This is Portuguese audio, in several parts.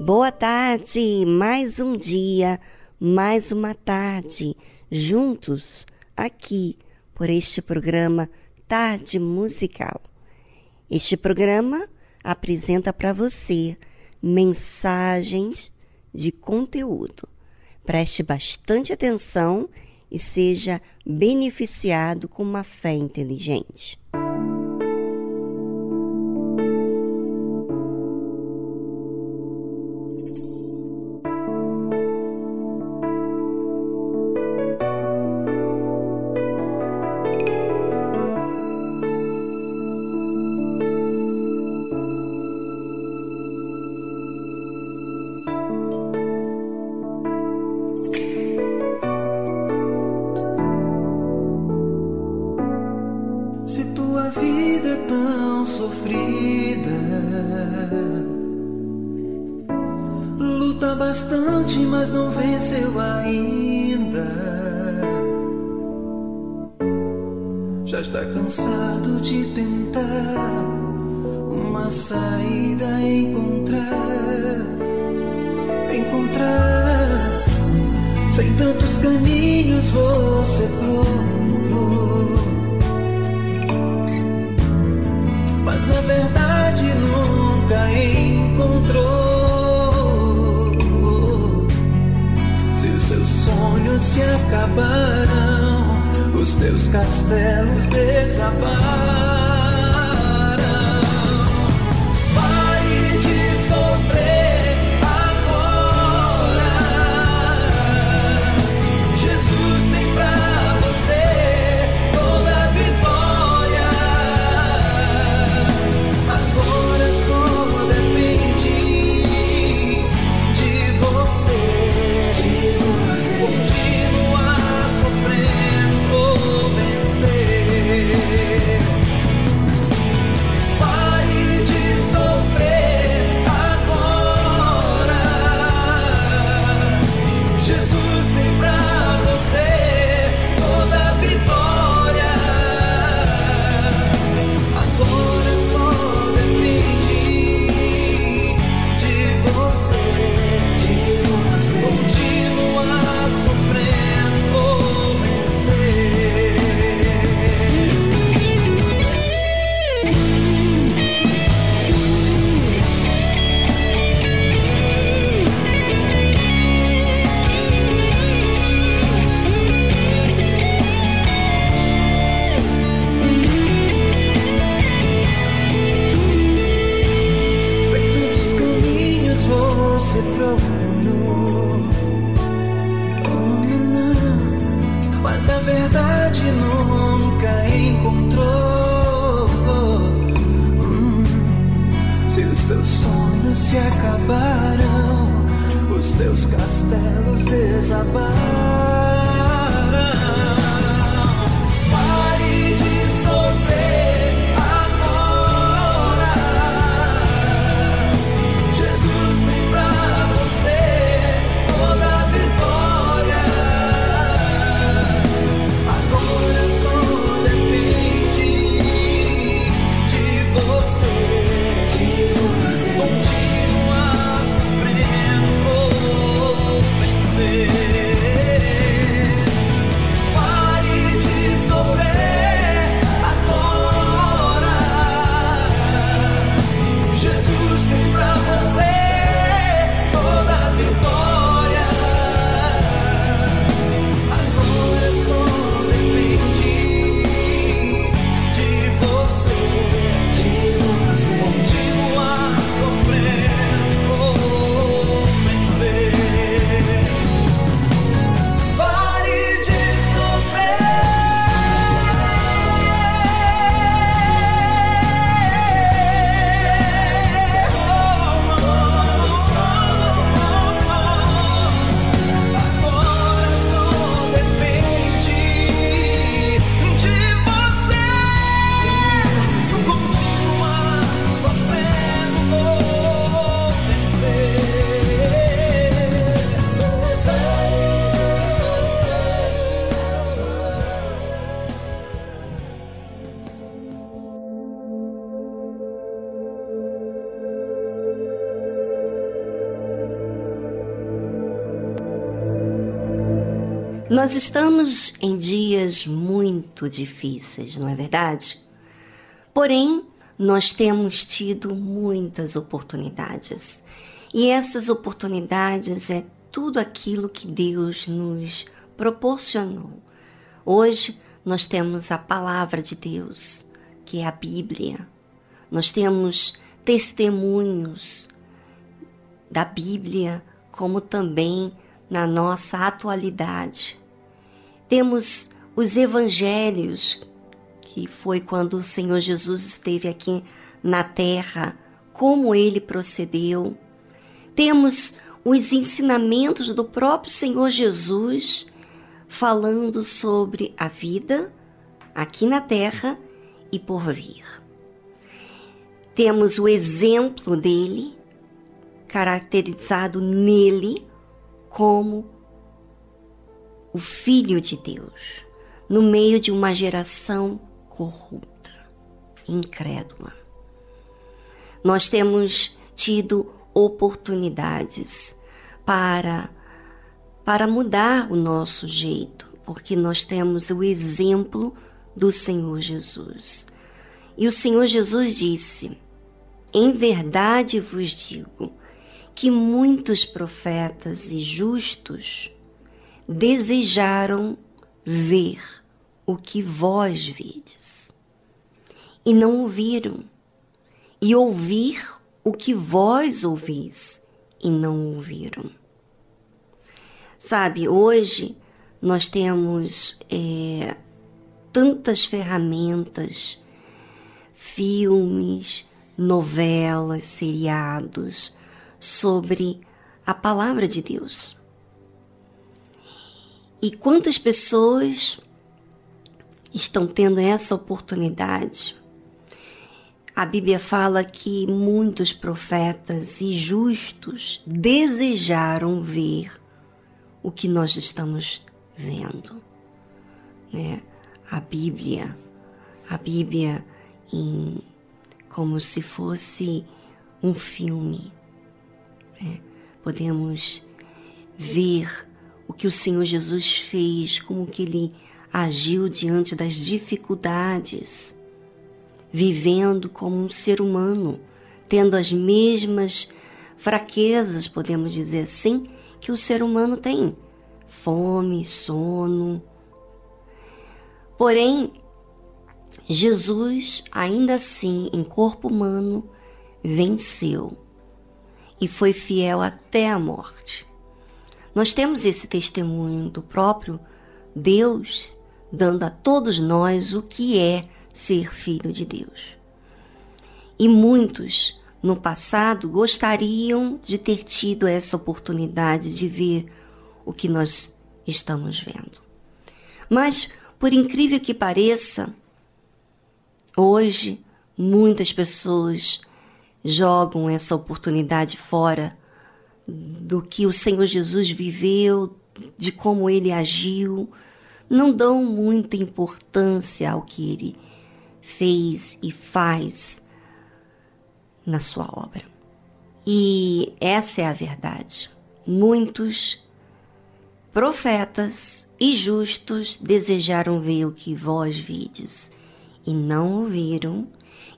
Boa tarde, mais um dia, mais uma tarde, juntos aqui por este programa Tarde Musical. Este programa apresenta para você mensagens de conteúdo. Preste bastante atenção e seja beneficiado com uma fé inteligente. se acabarão, os teus castelos desabaram. Nós estamos em dias muito difíceis, não é verdade? Porém, nós temos tido muitas oportunidades. E essas oportunidades é tudo aquilo que Deus nos proporcionou. Hoje nós temos a palavra de Deus, que é a Bíblia. Nós temos testemunhos da Bíblia, como também na nossa atualidade. Temos os evangelhos, que foi quando o Senhor Jesus esteve aqui na terra, como ele procedeu. Temos os ensinamentos do próprio Senhor Jesus falando sobre a vida aqui na terra e por vir. Temos o exemplo dele, caracterizado nele como o Filho de Deus, no meio de uma geração corrupta, incrédula. Nós temos tido oportunidades para para mudar o nosso jeito, porque nós temos o exemplo do Senhor Jesus. E o Senhor Jesus disse: Em verdade vos digo que muitos profetas e justos desejaram ver o que vós vedes, e não ouviram, e ouvir o que vós ouvis, e não ouviram. Sabe, hoje nós temos é, tantas ferramentas, filmes, novelas, seriados sobre a palavra de Deus. E quantas pessoas estão tendo essa oportunidade? A Bíblia fala que muitos profetas e justos desejaram ver o que nós estamos vendo, né? A Bíblia, a Bíblia em como se fosse um filme, né? Podemos ver o que o Senhor Jesus fez, como que ele agiu diante das dificuldades, vivendo como um ser humano, tendo as mesmas fraquezas, podemos dizer assim, que o ser humano tem: fome, sono. Porém, Jesus, ainda assim, em corpo humano, venceu e foi fiel até a morte. Nós temos esse testemunho do próprio Deus dando a todos nós o que é ser filho de Deus. E muitos no passado gostariam de ter tido essa oportunidade de ver o que nós estamos vendo. Mas, por incrível que pareça, hoje muitas pessoas jogam essa oportunidade fora do que o Senhor Jesus viveu, de como ele agiu, não dão muita importância ao que ele fez e faz na sua obra. E essa é a verdade. Muitos profetas e justos desejaram ver o que vós vides e não ouviram,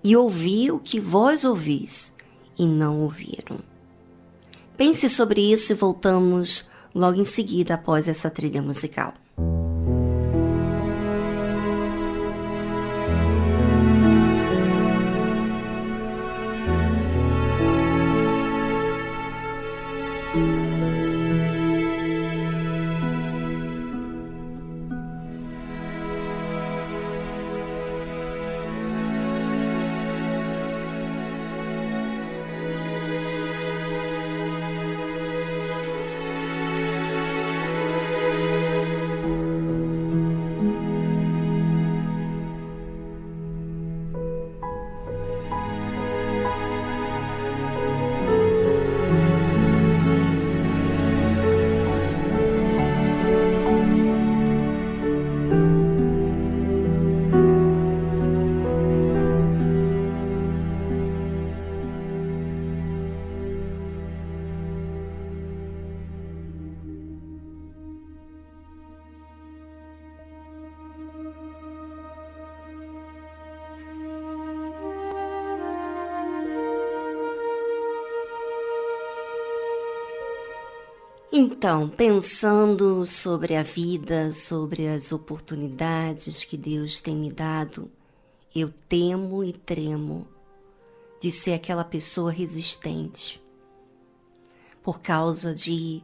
e ouvir o que vós ouvis e não ouviram. Pense sobre isso e voltamos logo em seguida após essa trilha musical. Então, pensando sobre a vida, sobre as oportunidades que Deus tem me dado, eu temo e tremo de ser aquela pessoa resistente por causa de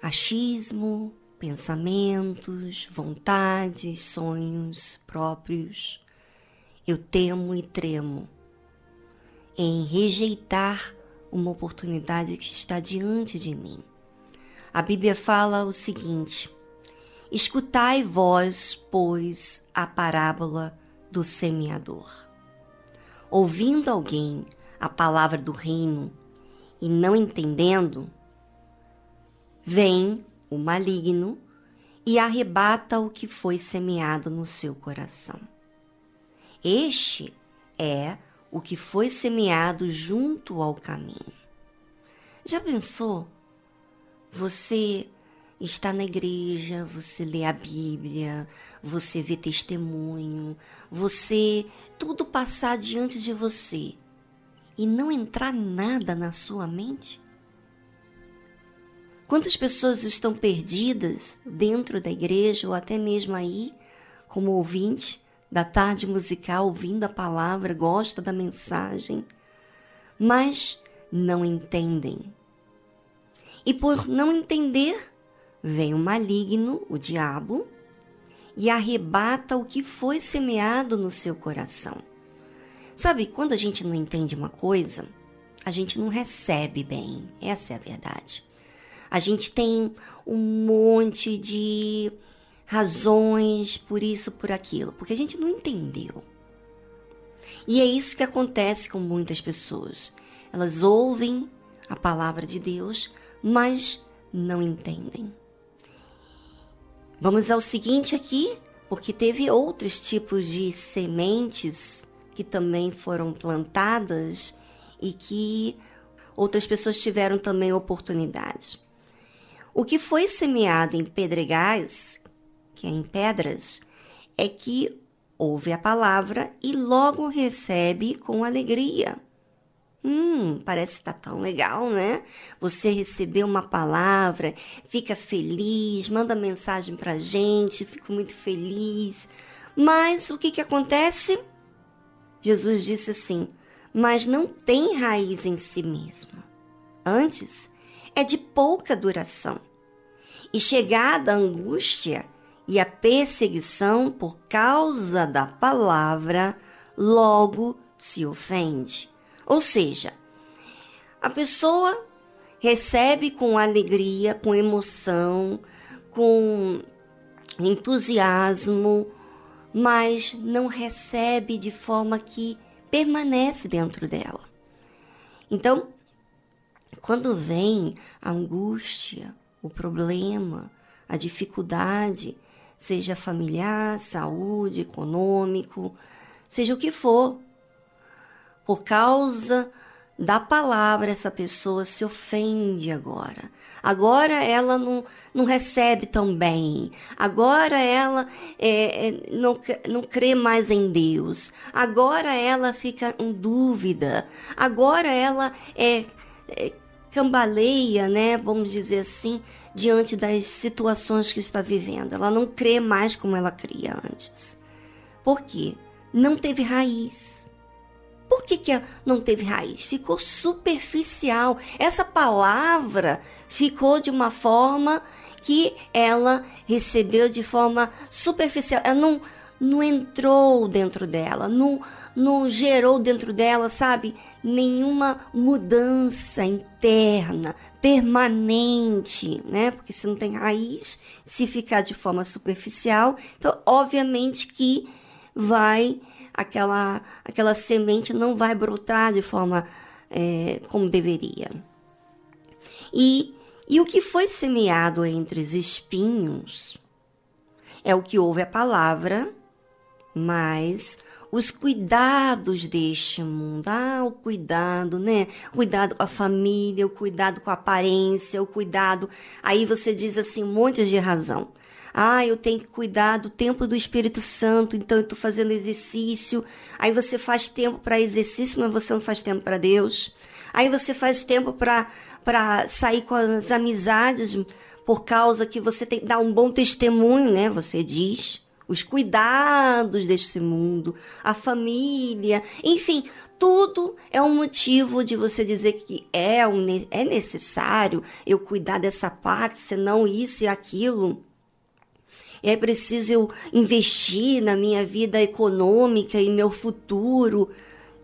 achismo, pensamentos, vontades, sonhos próprios. Eu temo e tremo em rejeitar uma oportunidade que está diante de mim. A Bíblia fala o seguinte: Escutai vós, pois, a parábola do semeador. Ouvindo alguém a palavra do reino e não entendendo, vem o maligno e arrebata o que foi semeado no seu coração. Este é o que foi semeado junto ao caminho. Já pensou? Você está na igreja, você lê a Bíblia, você vê testemunho, você tudo passar diante de você e não entrar nada na sua mente? Quantas pessoas estão perdidas dentro da igreja ou até mesmo aí como ouvinte da tarde musical, ouvindo a palavra, gosta da mensagem, mas não entendem. E por não entender, vem o maligno, o diabo, e arrebata o que foi semeado no seu coração. Sabe, quando a gente não entende uma coisa, a gente não recebe bem. Essa é a verdade. A gente tem um monte de razões por isso, por aquilo, porque a gente não entendeu. E é isso que acontece com muitas pessoas. Elas ouvem a palavra de Deus, mas não entendem. Vamos ao seguinte aqui, porque teve outros tipos de sementes que também foram plantadas e que outras pessoas tiveram também oportunidade. O que foi semeado em pedregais que é em pedras, é que ouve a palavra e logo recebe com alegria. Hum, parece estar tá tão legal, né? Você recebeu uma palavra, fica feliz, manda mensagem pra gente, fico muito feliz. Mas o que que acontece? Jesus disse assim: Mas não tem raiz em si mesmo. Antes, é de pouca duração. E chegada a angústia, e a perseguição por causa da palavra logo se ofende. Ou seja, a pessoa recebe com alegria, com emoção, com entusiasmo, mas não recebe de forma que permanece dentro dela. Então, quando vem a angústia, o problema, a dificuldade, seja familiar, saúde, econômico, seja o que for. Por causa da palavra, essa pessoa se ofende agora. Agora ela não, não recebe tão bem. Agora ela é, é, não, não crê mais em Deus. Agora ela fica em dúvida. Agora ela é, é cambaleia, né, vamos dizer assim, diante das situações que está vivendo. Ela não crê mais como ela cria antes. Por quê? Não teve raiz. Por que, que não teve raiz? Ficou superficial. Essa palavra ficou de uma forma que ela recebeu de forma superficial. Ela não, não entrou dentro dela, não, não gerou dentro dela, sabe, nenhuma mudança interna, permanente, né? Porque se não tem raiz, se ficar de forma superficial, então obviamente que vai aquela aquela semente não vai brotar de forma é, como deveria. E, e o que foi semeado entre os espinhos é o que ouve a palavra, mas os cuidados deste mundo. Ah, o cuidado, né? Cuidado com a família, o cuidado com a aparência, o cuidado. Aí você diz assim, um monte de razão. Ah, eu tenho que cuidar do tempo do Espírito Santo, então eu estou fazendo exercício. Aí você faz tempo para exercício, mas você não faz tempo para Deus. Aí você faz tempo para sair com as amizades, por causa que você tem que dar um bom testemunho, né? Você diz os cuidados deste mundo, a família, enfim, tudo é um motivo de você dizer que é, um, é necessário eu cuidar dessa parte, senão isso e aquilo. É preciso eu investir na minha vida econômica e meu futuro.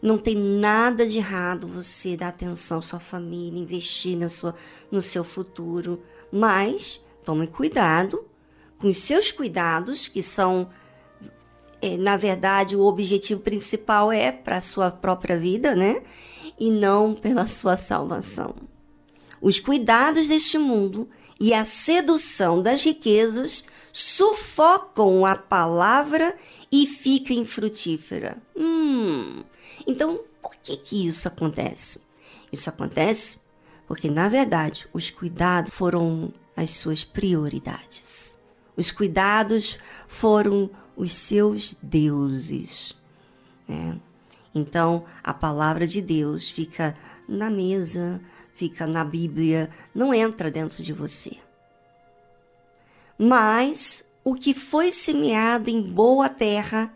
Não tem nada de errado você dar atenção à sua família, investir na sua, no seu futuro. Mas tome cuidado com os seus cuidados, que são, é, na verdade, o objetivo principal é para a sua própria vida, né? E não pela sua salvação. Os cuidados deste mundo e a sedução das riquezas sufocam a palavra e fica infrutífera. Hum, então, por que, que isso acontece? Isso acontece porque, na verdade, os cuidados foram as suas prioridades. Os cuidados foram os seus deuses. Né? Então, a palavra de Deus fica na mesa, fica na Bíblia, não entra dentro de você. Mas o que foi semeado em boa terra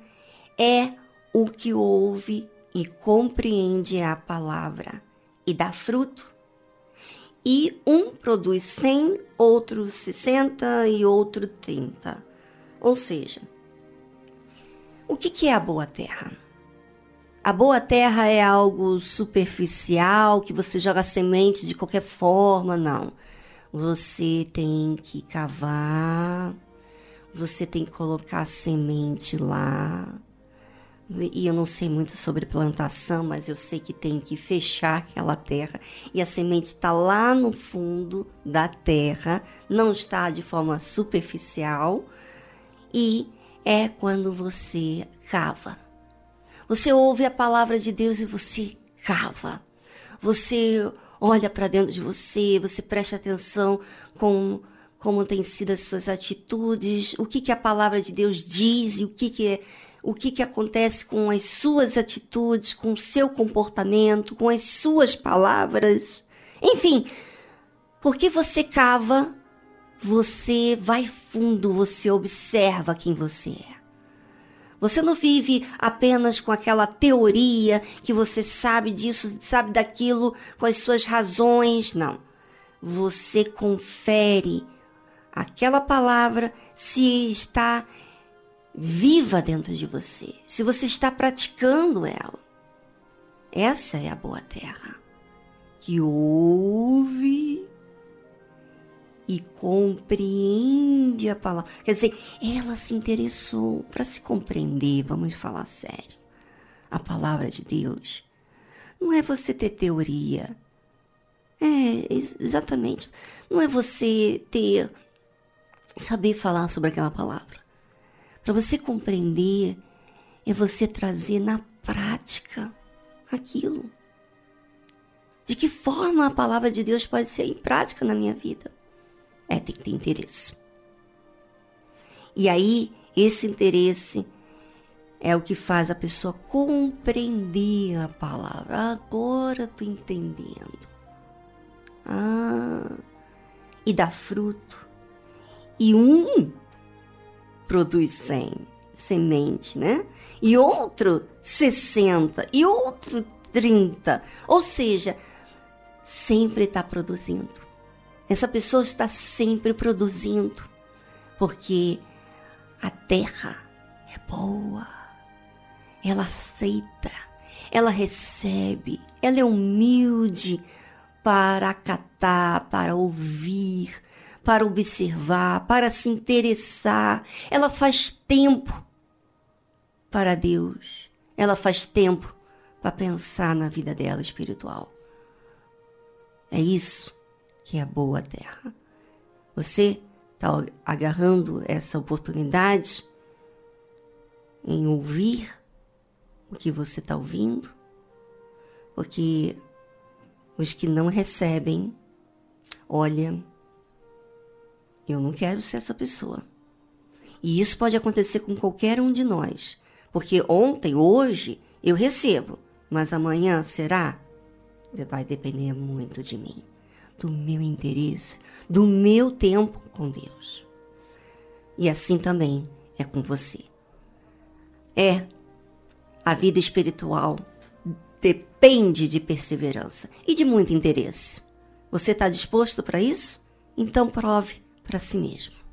é o que ouve e compreende a palavra e dá fruto e um produz 100, outro 60 e outro 30. Ou seja, o que é a boa terra? A boa terra é algo superficial, que você joga semente de qualquer forma, não. Você tem que cavar, você tem que colocar semente lá, e eu não sei muito sobre plantação, mas eu sei que tem que fechar aquela terra e a semente está lá no fundo da terra, não está de forma superficial e é quando você cava. Você ouve a palavra de Deus e você cava. Você olha para dentro de você, você presta atenção com como têm sido as suas atitudes, o que, que a palavra de Deus diz e o que, que é o que, que acontece com as suas atitudes, com o seu comportamento, com as suas palavras. Enfim, porque você cava, você vai fundo, você observa quem você é. Você não vive apenas com aquela teoria que você sabe disso, sabe daquilo, com as suas razões. Não. Você confere aquela palavra se está viva dentro de você, se você está praticando ela. Essa é a boa terra que ouve e compreende a palavra. Quer dizer, ela se interessou para se compreender, vamos falar sério. A palavra de Deus não é você ter teoria. É, exatamente. Não é você ter saber falar sobre aquela palavra. Para você compreender, é você trazer na prática aquilo. De que forma a palavra de Deus pode ser em prática na minha vida? É, tem que ter interesse. E aí, esse interesse é o que faz a pessoa compreender a palavra. Agora tô entendendo. Ah, e dá fruto. E um produz 100 semente, né? E outro 60 e outro 30. Ou seja, sempre está produzindo. Essa pessoa está sempre produzindo, porque a terra é boa, ela aceita, ela recebe, ela é humilde para acatar, para ouvir, para observar, para se interessar. Ela faz tempo para Deus. Ela faz tempo para pensar na vida dela espiritual. É isso que é boa terra. Você está agarrando essa oportunidade em ouvir o que você está ouvindo, porque os que não recebem, olha, eu não quero ser essa pessoa. E isso pode acontecer com qualquer um de nós. Porque ontem, hoje, eu recebo, mas amanhã será? Vai depender muito de mim, do meu interesse, do meu tempo com Deus. E assim também é com você. É, a vida espiritual depende de perseverança e de muito interesse. Você está disposto para isso? Então prove para si mesmo.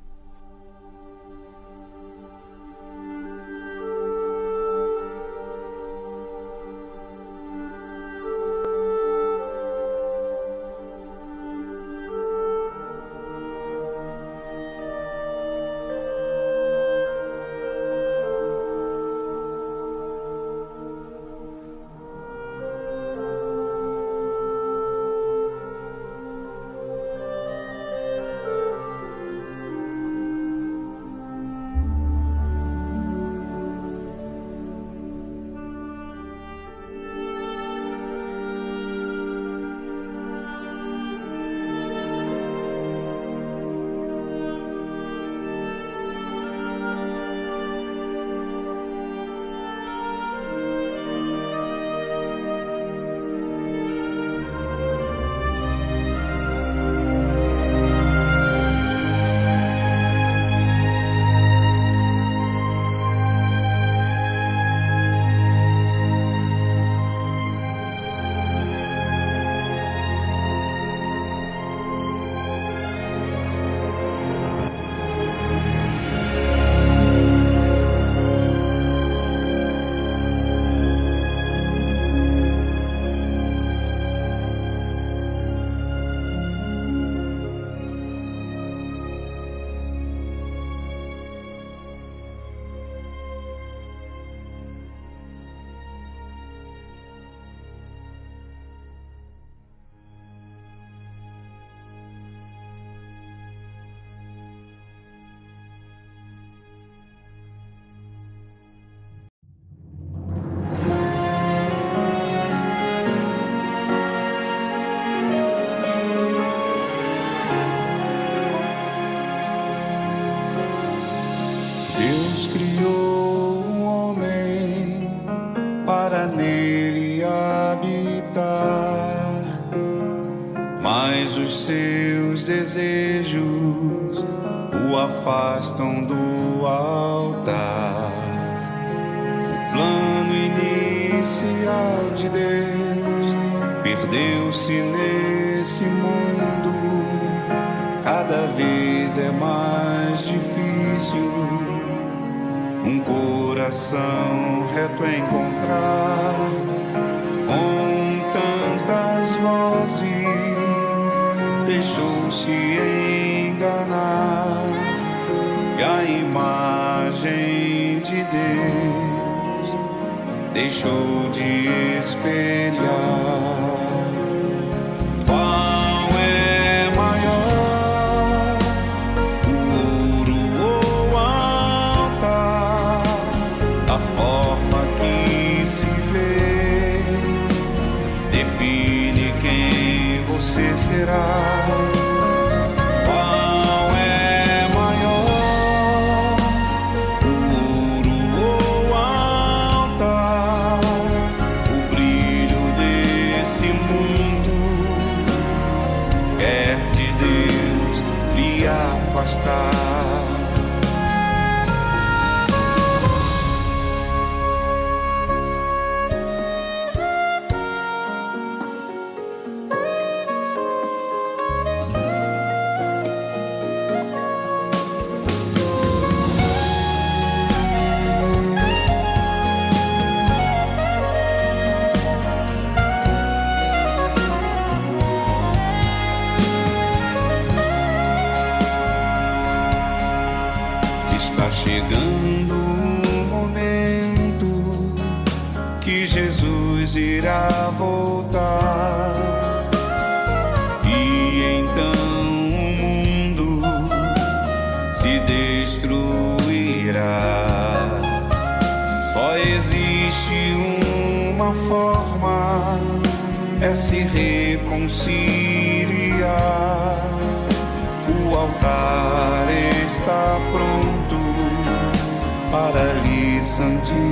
show. Altar está pronto para lhe santificar.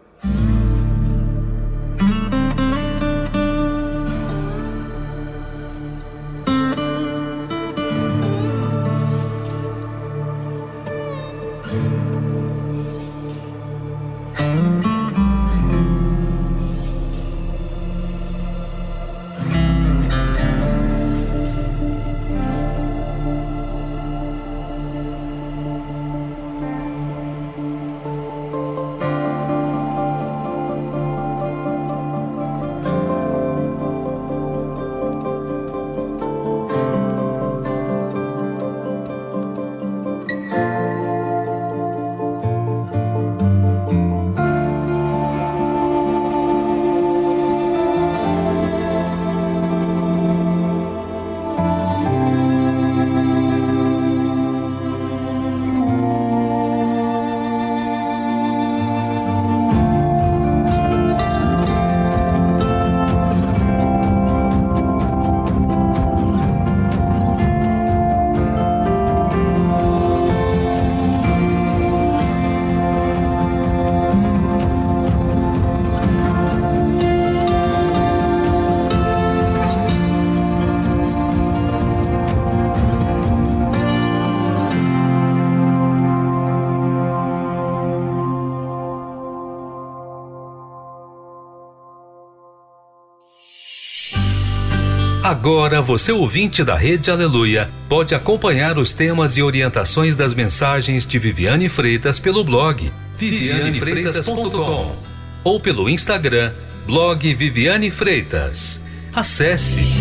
Agora você ouvinte da Rede Aleluia pode acompanhar os temas e orientações das mensagens de Viviane Freitas pelo blog vivianefreitas.com ou pelo Instagram blog Viviane Freitas. Acesse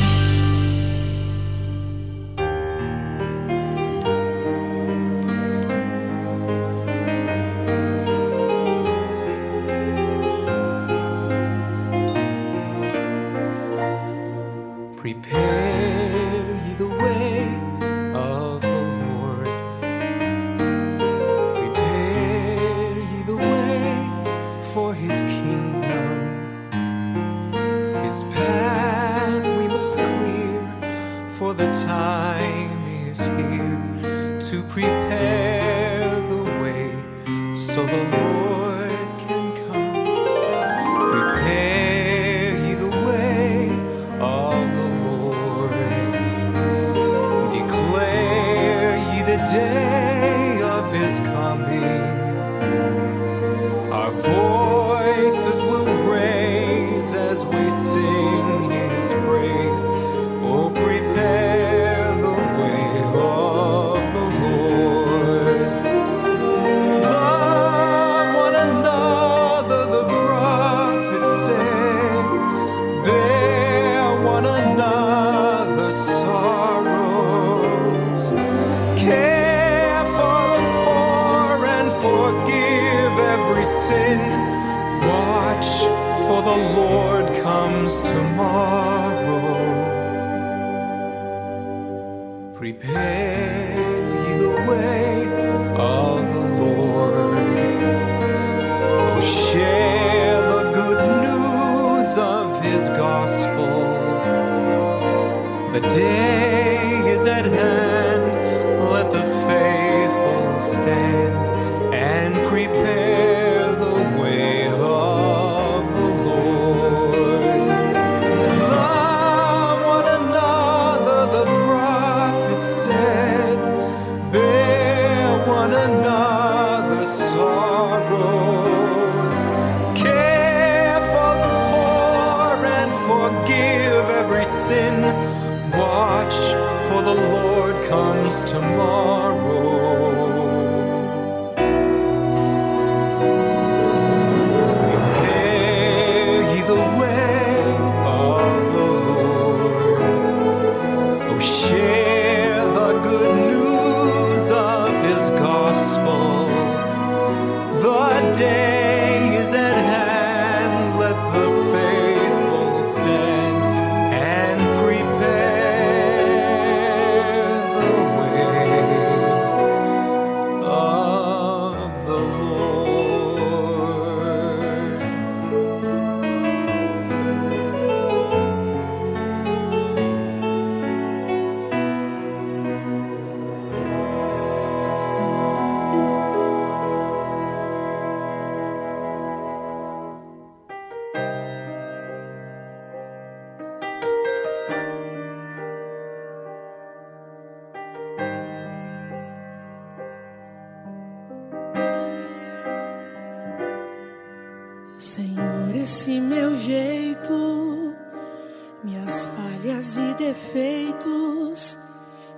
defeitos,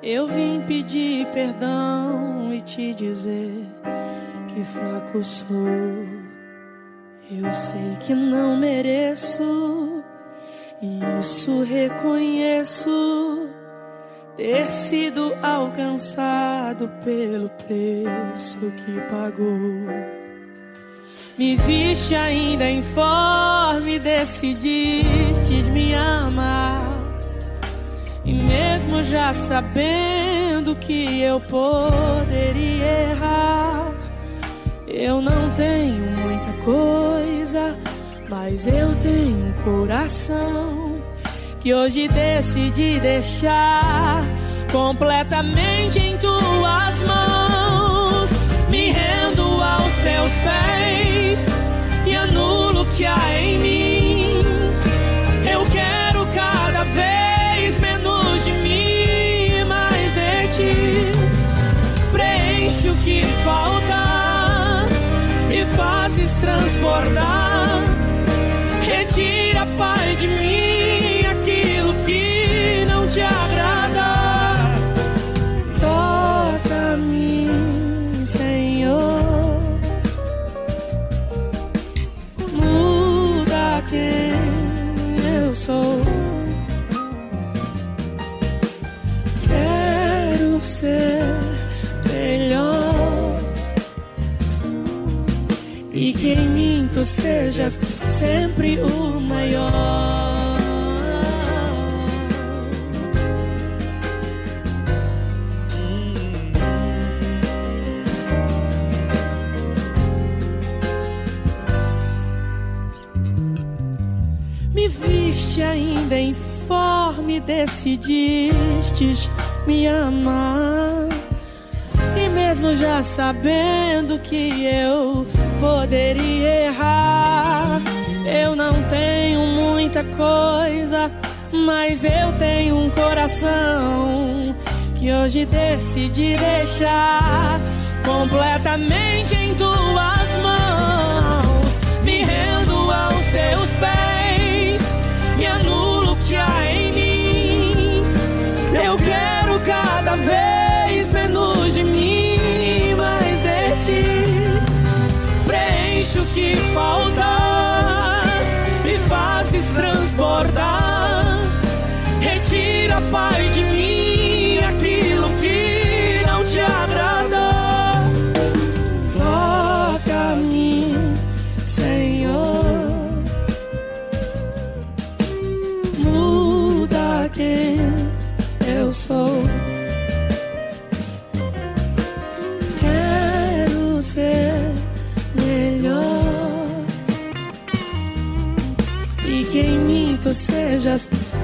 eu vim pedir perdão e te dizer que fraco sou. Eu sei que não mereço, e isso reconheço. Ter sido alcançado pelo preço que pagou. Me viste ainda informe, decidistes me amar. E mesmo já sabendo que eu poderia errar, eu não tenho muita coisa, mas eu tenho um coração que hoje decidi deixar completamente em tuas mãos. Me rendo aos teus pés e anulo o que há em mim. Fazes transbordar. Retira, Pai, de mim sejas sempre o maior. Me viste ainda informe, decidistes me amar. E mesmo já sabendo que eu poderia errar, eu não tenho muita coisa, mas eu tenho um coração que hoje decidi deixar completamente em tuas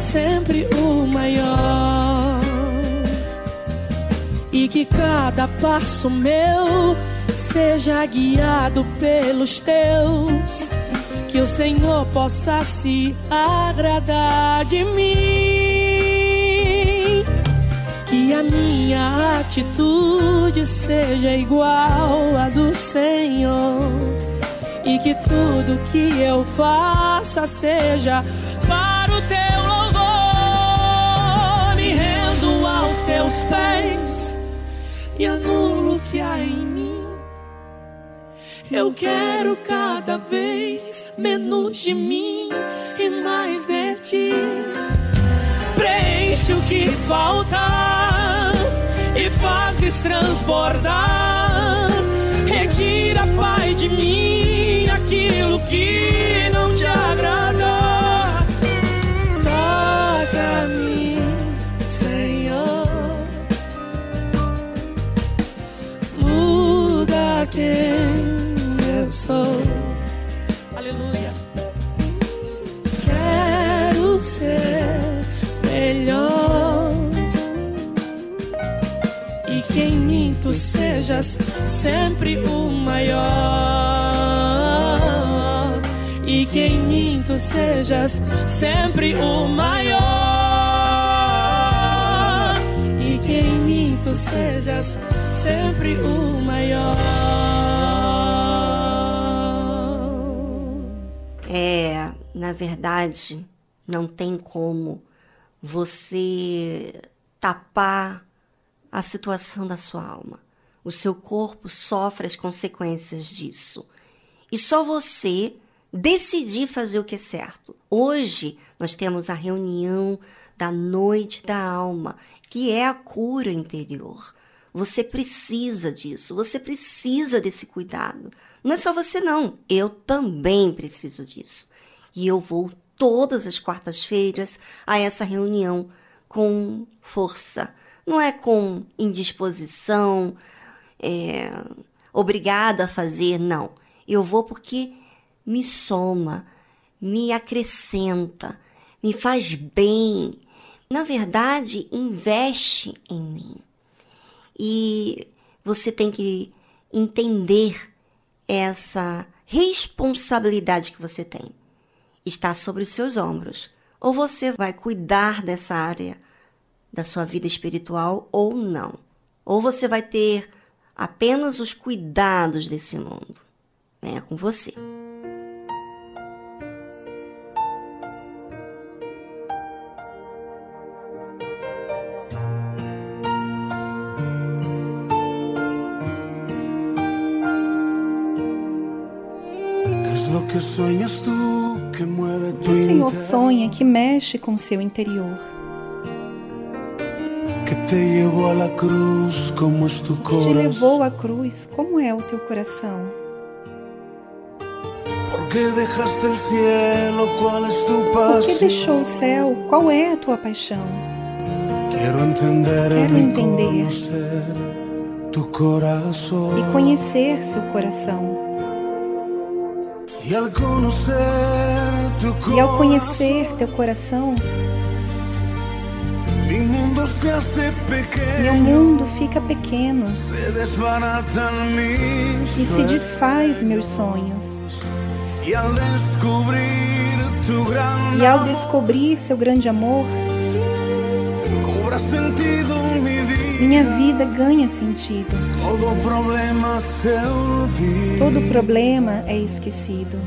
sempre o maior. E que cada passo meu seja guiado pelos teus. Que o Senhor possa se agradar de mim. Que a minha atitude seja igual à do Senhor. E que tudo que eu faça seja teus pés e anulo o que há em mim. Eu quero cada vez menos de mim e mais de ti. Preenche o que falta e fazes transbordar. Retira, Pai, de mim aquilo que não sou. Aleluia. Quero ser melhor. E que em mim tu sejas sempre o maior. E que em mim tu sejas sempre o maior. E que em mim tu sejas sempre o maior. É, na verdade, não tem como você tapar a situação da sua alma. O seu corpo sofre as consequências disso. E só você decidir fazer o que é certo. Hoje nós temos a reunião da noite da alma, que é a cura interior. Você precisa disso, você precisa desse cuidado. Não é só você, não. Eu também preciso disso. E eu vou todas as quartas-feiras a essa reunião com força. Não é com indisposição, é, obrigada a fazer, não. Eu vou porque me soma, me acrescenta, me faz bem. Na verdade, investe em mim. E você tem que entender essa responsabilidade que você tem. Está sobre os seus ombros. Ou você vai cuidar dessa área da sua vida espiritual ou não. Ou você vai ter apenas os cuidados desse mundo. É com você. Que sueñas tú que mueve tu O Senhor sonha que mexe com seu interior, Que te a la cruz como es tu que te levou à cruz. Como é o teu coração? ¿Por qué dejaste el cielo? ¿Cuál es tu Por que pasión? deixou o céu? Qual é a tua paixão? Quiero entender Quero entender. tu. E conhecer seu coração. E ao conhecer teu coração, meu mundo fica pequeno e se desfaz meus sonhos. E ao descobrir seu grande amor, cobra sentido vida. Minha vida ganha sentido. Todo problema se olvida. Todo problema é esquecido.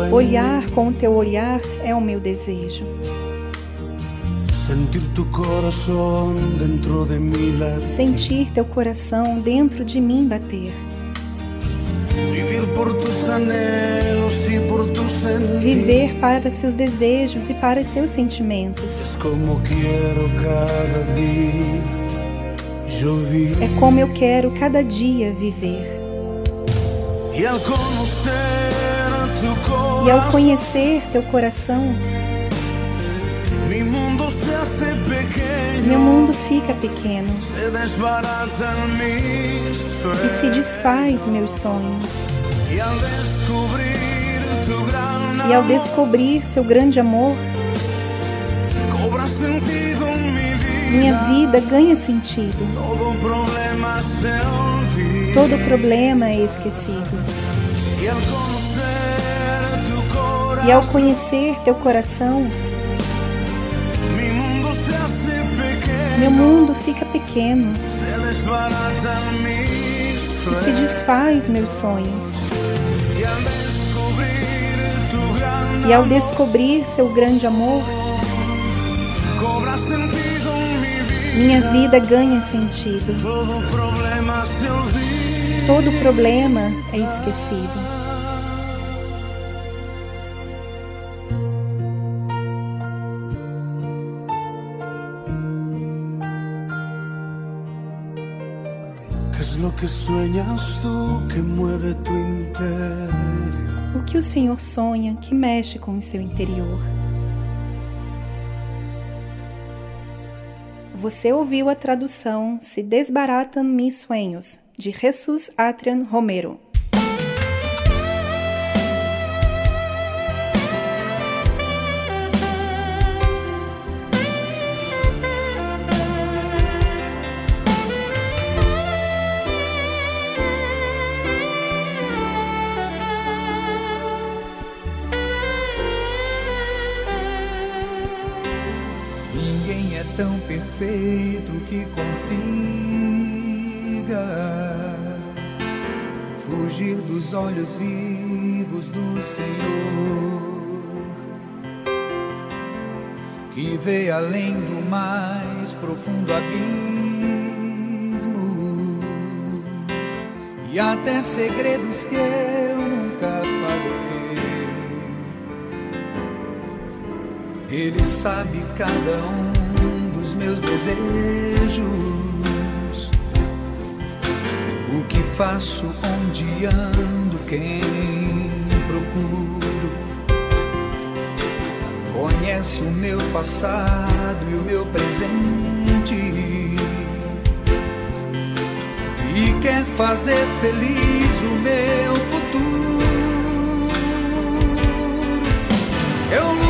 En Olhar com o teu olhar é o meu desejo. Sentir tu corazón dentro de latir. Sentir teu coração dentro de mim bater. Vivir por tus anhelos y por tus sentidos. Viver para seus desejos e para seus sentimentos. Es como quiero cada vivir. É como eu quero cada dia viver. Tu E ao conhecer teu coração, meu mundo fica pequeno e se desfaz meus sonhos. E ao descobrir seu grande amor, Minha vida ganha sentido. Todo problema é esquecido. E ao conhecer teu coração, meu mundo fica pequeno e se desfaz meus sonhos. E ao descobrir seu grande amor, minha vida ganha sentido. Todo problema é esquecido. Que sueñas tú que mueve tu interior? O que o Senhor sonha que mexe com o seu interior? Você ouviu a tradução Se Desbaratam Mis Sonhos, de Jesus Atrian Romero. Consiga fugir dos olhos vivos do Senhor, que vê além do mais profundo abismo e até segredos que eu nunca falei. Ele sabe cada um meus desejos. O que faço, onde ando, quem procuro. Conhece o meu passado e o meu presente. E quer fazer feliz o meu futuro. Eu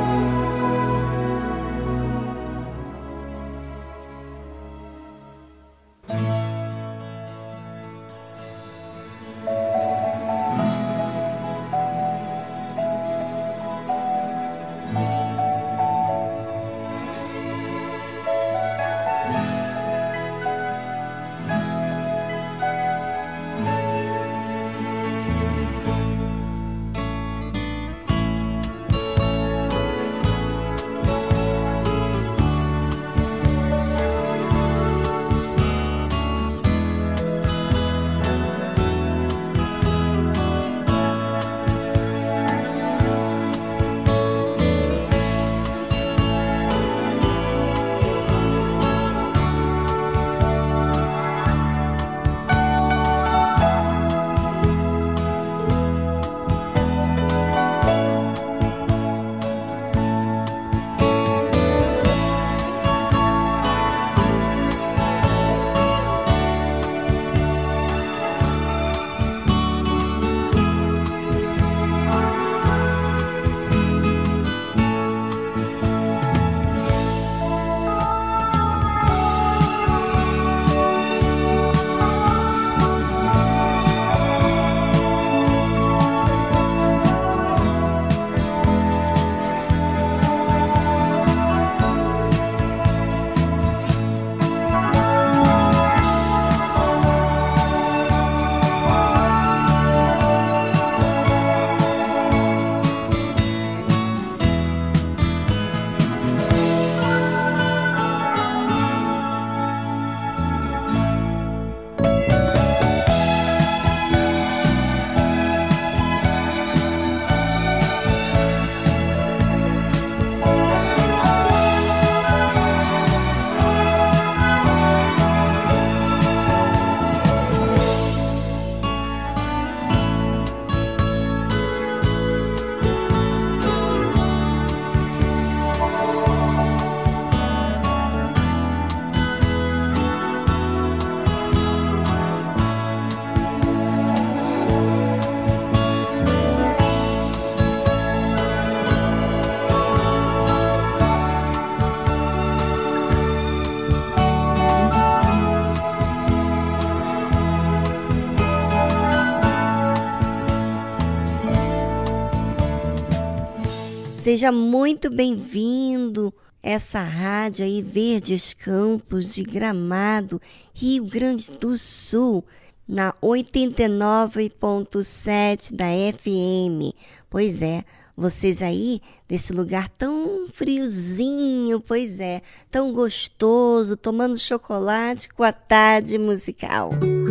Seja muito bem-vindo essa rádio aí, Verdes Campos de Gramado, Rio Grande do Sul, na 89.7 da FM. Pois é, vocês aí desse lugar tão friozinho, pois é, tão gostoso, tomando chocolate com a tarde musical. cried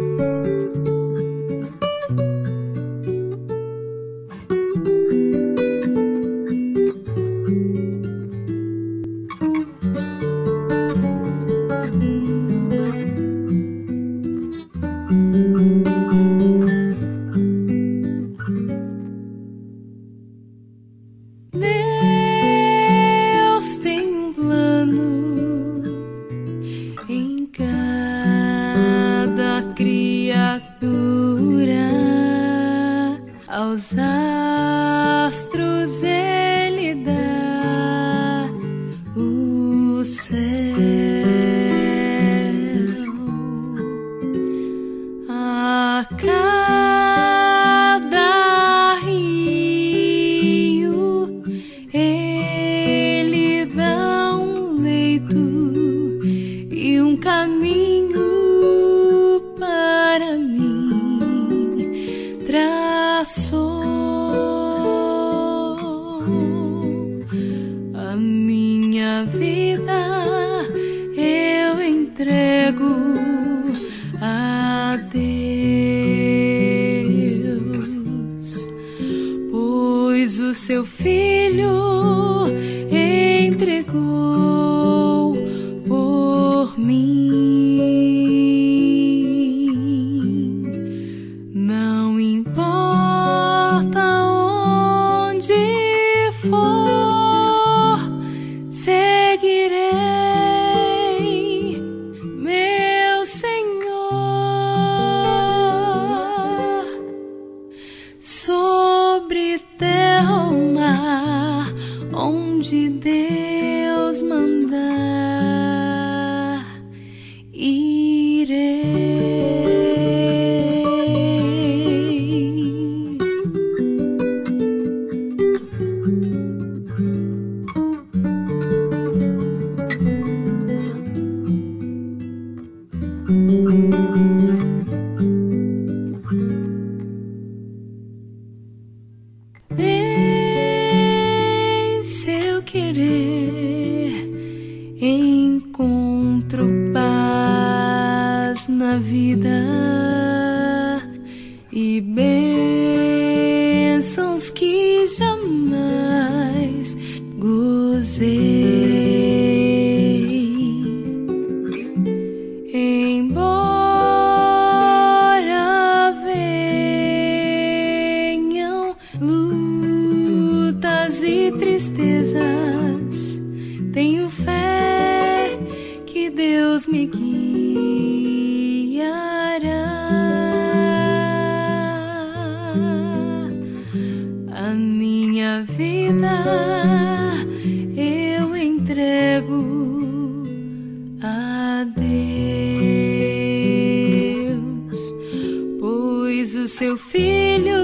seu filho.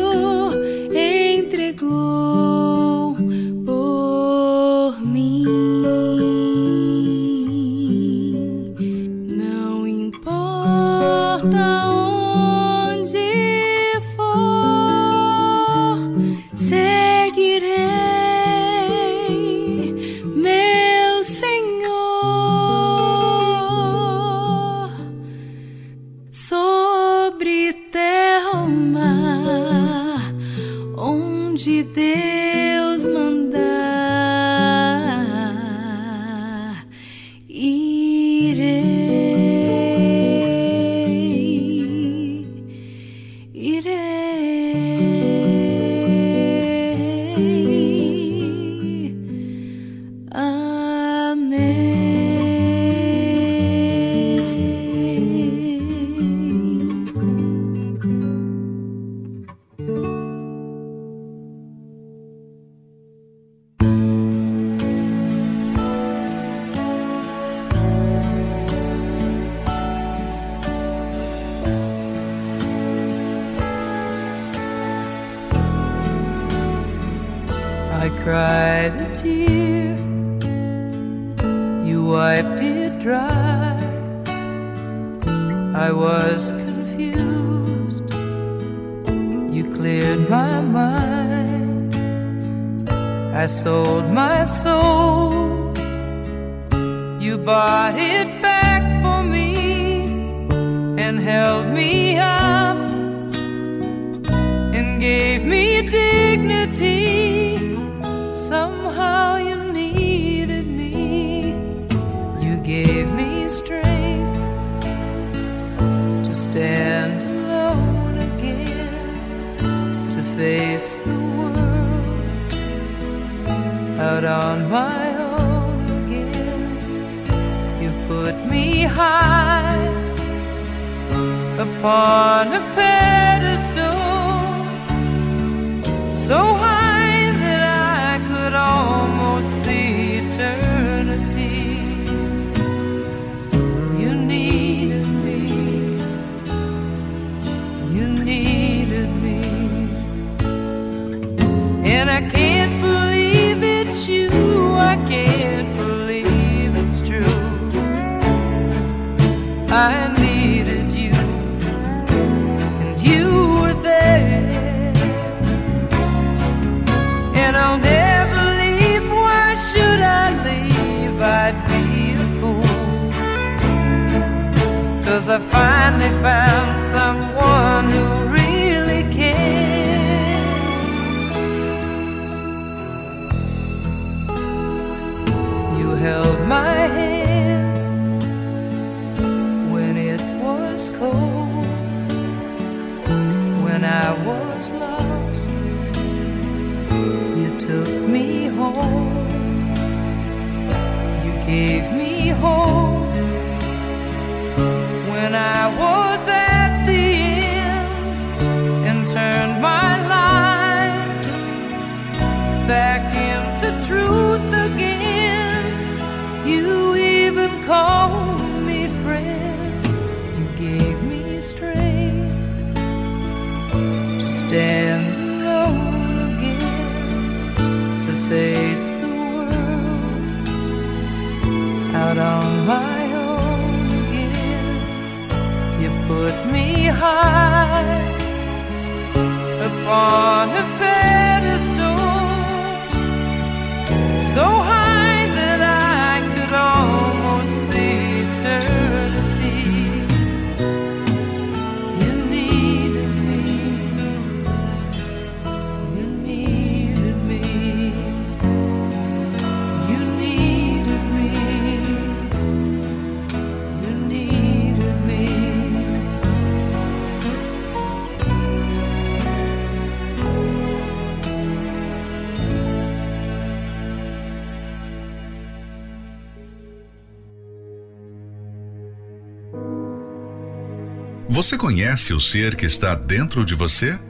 Você conhece o ser que está dentro de você?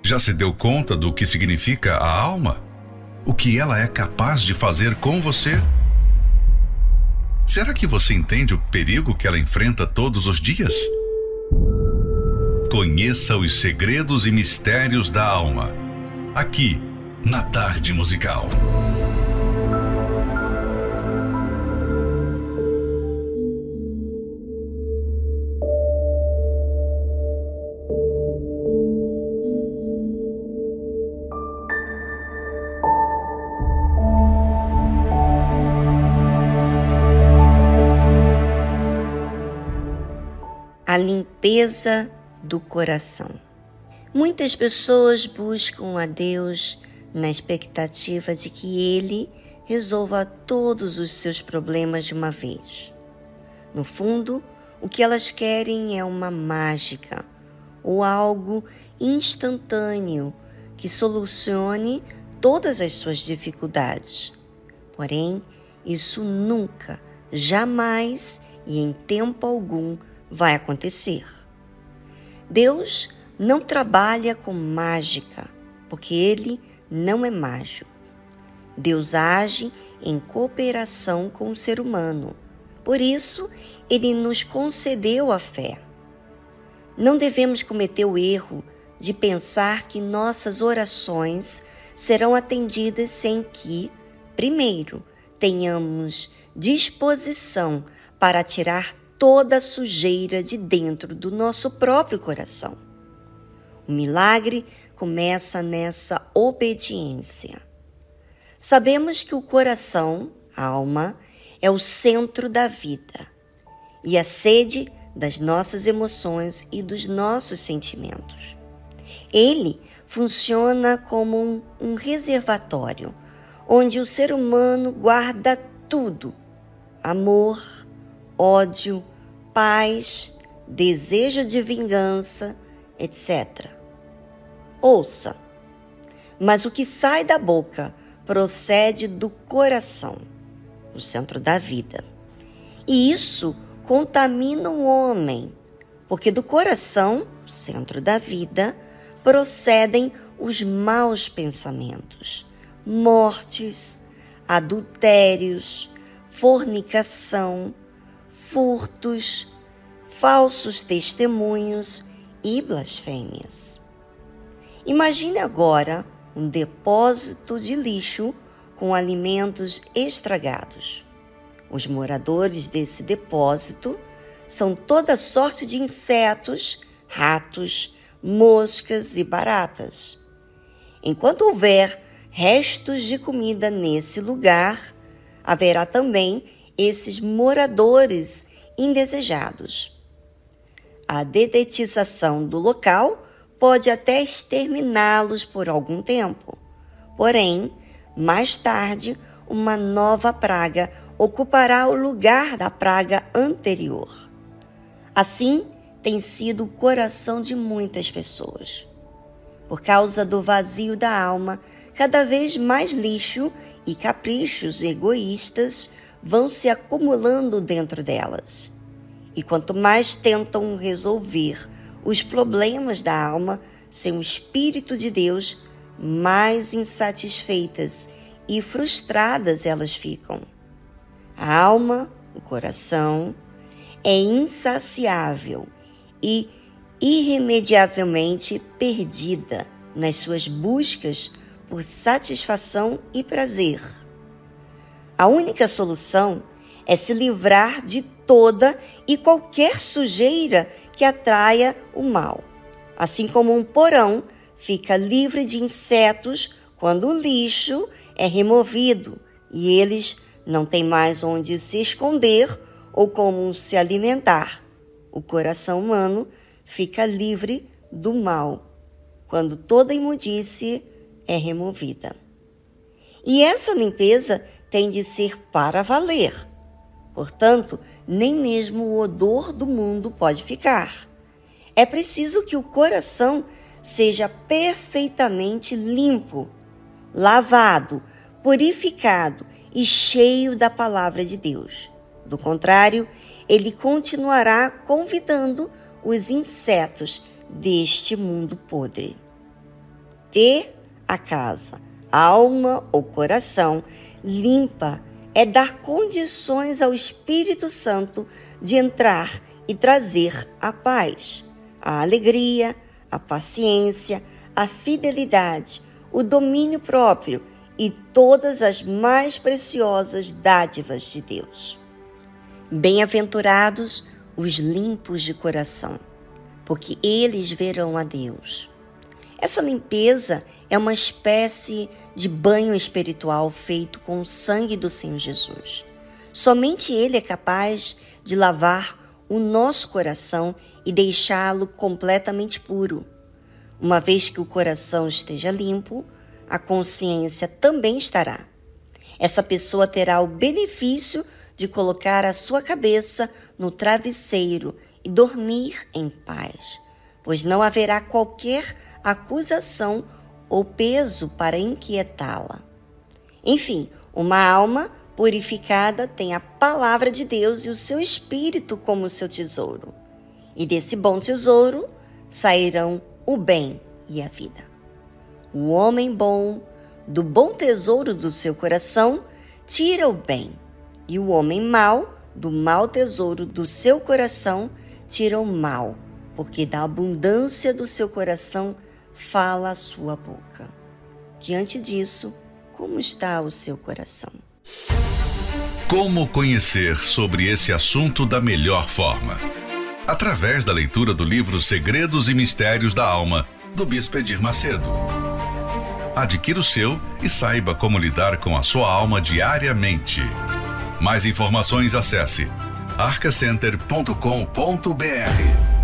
Já se deu conta do que significa a alma? O que ela é capaz de fazer com você? Será que você entende o perigo que ela enfrenta todos os dias? Conheça os segredos e mistérios da alma. Aqui, na Tarde Musical. Limpeza do coração. Muitas pessoas buscam a Deus na expectativa de que Ele resolva todos os seus problemas de uma vez. No fundo, o que elas querem é uma mágica ou algo instantâneo que solucione todas as suas dificuldades. Porém, isso nunca, jamais e em tempo algum vai acontecer. Deus não trabalha com mágica, porque Ele não é mágico. Deus age em cooperação com o ser humano. Por isso, Ele nos concedeu a fé. Não devemos cometer o erro de pensar que nossas orações serão atendidas sem que, primeiro, tenhamos disposição para tirar toda a sujeira de dentro do nosso próprio coração. O milagre começa nessa obediência. Sabemos que o coração, a alma, é o centro da vida e a sede das nossas emoções e dos nossos sentimentos. Ele funciona como um, um reservatório onde o ser humano guarda tudo: amor, ódio, paz, desejo de vingança, etc. Ouça, mas o que sai da boca procede do coração, o centro da vida. E isso contamina o homem, porque do coração, centro da vida, procedem os maus pensamentos, mortes, adultérios, fornicação, furtos, falsos testemunhos e blasfêmias. Imagine agora um depósito de lixo com alimentos estragados. Os moradores desse depósito são toda sorte de insetos, ratos, moscas e baratas. Enquanto houver restos de comida nesse lugar, haverá também esses moradores indesejados. A dedetização do local pode até exterminá-los por algum tempo. Porém, mais tarde, uma nova praga ocupará o lugar da praga anterior. Assim, tem sido o coração de muitas pessoas. Por causa do vazio da alma, cada vez mais lixo e caprichos egoístas vão se acumulando dentro delas. E quanto mais tentam resolver os problemas da alma sem o Espírito de Deus, mais insatisfeitas e frustradas elas ficam. A alma, o coração, é insaciável e irremediavelmente perdida nas suas buscas por satisfação e prazer. A única solução é se livrar de toda e qualquer sujeira que atraia o mal. Assim como um porão fica livre de insetos quando o lixo é removido e eles não têm mais onde se esconder ou como se alimentar o coração humano fica livre do mal quando toda imundície é removida. E essa limpeza tem de ser para valer. Portanto, nem mesmo o odor do mundo pode ficar. É preciso que o coração seja perfeitamente limpo, lavado, purificado e cheio da palavra de Deus. Do contrário, ele continuará convidando os insetos deste mundo podre. Ter a casa, alma ou coração limpa é dar condições ao Espírito Santo de entrar e trazer a paz, a alegria, a paciência, a fidelidade, o domínio próprio e todas as mais preciosas dádivas de Deus. Bem-aventurados os limpos de coração, porque eles verão a Deus. Essa limpeza é uma espécie de banho espiritual feito com o sangue do Senhor Jesus. Somente Ele é capaz de lavar o nosso coração e deixá-lo completamente puro. Uma vez que o coração esteja limpo, a consciência também estará. Essa pessoa terá o benefício de colocar a sua cabeça no travesseiro e dormir em paz, pois não haverá qualquer acusação ou peso para inquietá-la. Enfim, uma alma purificada tem a palavra de Deus e o seu espírito como seu tesouro. E desse bom tesouro sairão o bem e a vida. O homem bom, do bom tesouro do seu coração, tira o bem e o homem mau, do mau tesouro do seu coração, tira o mal, porque da abundância do seu coração fala a sua boca. Diante disso, como está o seu coração? Como conhecer sobre esse assunto da melhor forma? Através da leitura do livro Segredos e Mistérios da Alma, do Bispo Edir Macedo. Adquira o seu e saiba como lidar com a sua alma diariamente. Mais informações acesse arcacenter.com.br.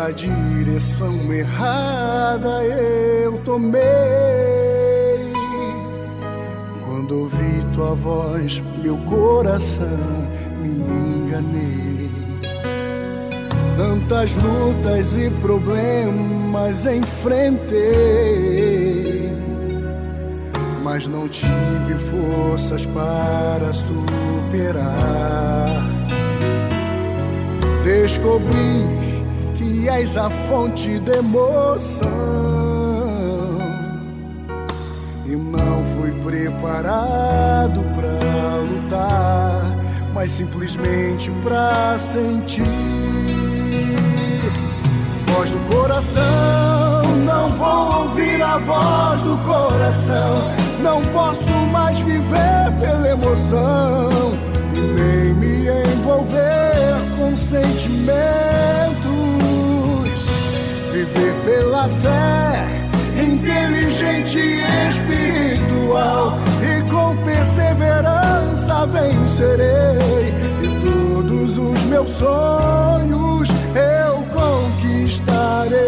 a direção errada eu tomei. Quando ouvi tua voz, meu coração me enganei. Tantas lutas e problemas enfrentei, mas não tive forças para superar. Descobri és a fonte da emoção e não fui preparado para lutar, mas simplesmente para sentir voz do coração. Não vou ouvir a voz do coração. Não posso mais viver pela emoção e nem me envolver pela fé, inteligente e espiritual. E com perseverança vencerei. E todos os meus sonhos eu conquistarei.